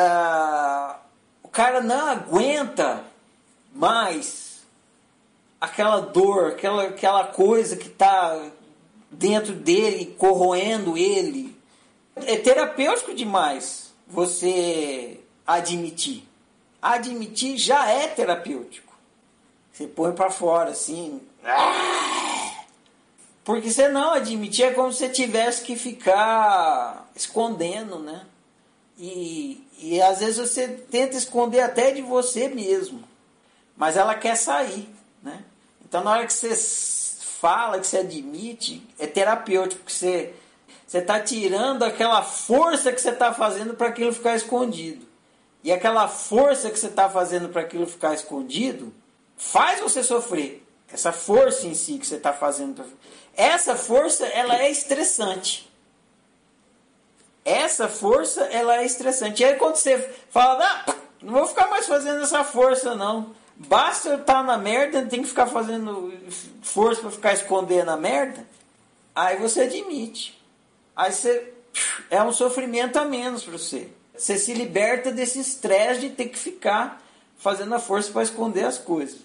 ah, o cara não aguenta mais aquela dor, aquela, aquela coisa que está dentro dele, corroendo ele. É terapêutico demais você admitir. Admitir já é terapêutico. Você põe para fora assim. Porque você não admitir é como se tivesse que ficar escondendo, né? E, e às vezes você tenta esconder até de você mesmo. Mas ela quer sair, né? Então na hora que você fala, que você admite, é terapêutico, porque você você está tirando aquela força que você está fazendo para aquilo ficar escondido. E aquela força que você está fazendo para aquilo ficar escondido faz você sofrer. Essa força em si que você está fazendo. Essa força ela é estressante. Essa força ela é estressante. E aí quando você fala, ah, não vou ficar mais fazendo essa força não. Basta eu estar tá na merda, não tem que ficar fazendo força para ficar escondendo a merda. Aí você admite. Aí você é um sofrimento a menos para você. Você se liberta desse estresse de ter que ficar fazendo a força para esconder as coisas.